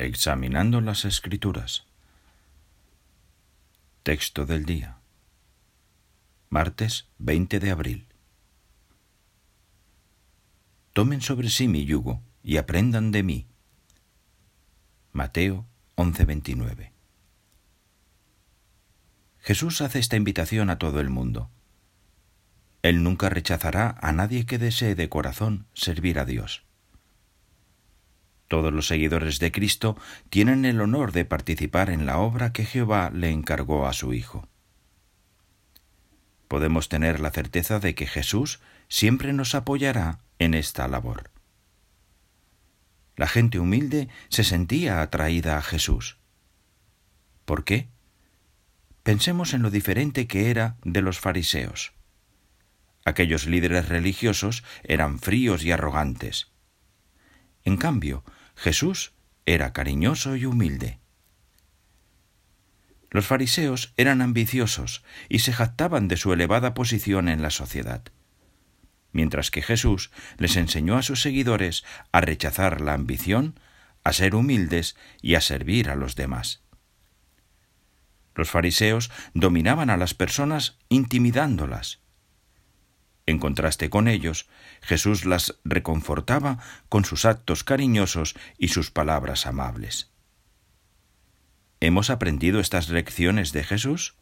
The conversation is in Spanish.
Examinando las Escrituras. Texto del día. Martes 20 de abril. Tomen sobre sí mi yugo y aprendan de mí. Mateo 11:29. Jesús hace esta invitación a todo el mundo. Él nunca rechazará a nadie que desee de corazón servir a Dios. Todos los seguidores de Cristo tienen el honor de participar en la obra que Jehová le encargó a su Hijo. Podemos tener la certeza de que Jesús siempre nos apoyará en esta labor. La gente humilde se sentía atraída a Jesús. ¿Por qué? Pensemos en lo diferente que era de los fariseos. Aquellos líderes religiosos eran fríos y arrogantes. En cambio, Jesús era cariñoso y humilde. Los fariseos eran ambiciosos y se jactaban de su elevada posición en la sociedad, mientras que Jesús les enseñó a sus seguidores a rechazar la ambición, a ser humildes y a servir a los demás. Los fariseos dominaban a las personas intimidándolas, en contraste con ellos, Jesús las reconfortaba con sus actos cariñosos y sus palabras amables. ¿Hemos aprendido estas lecciones de Jesús?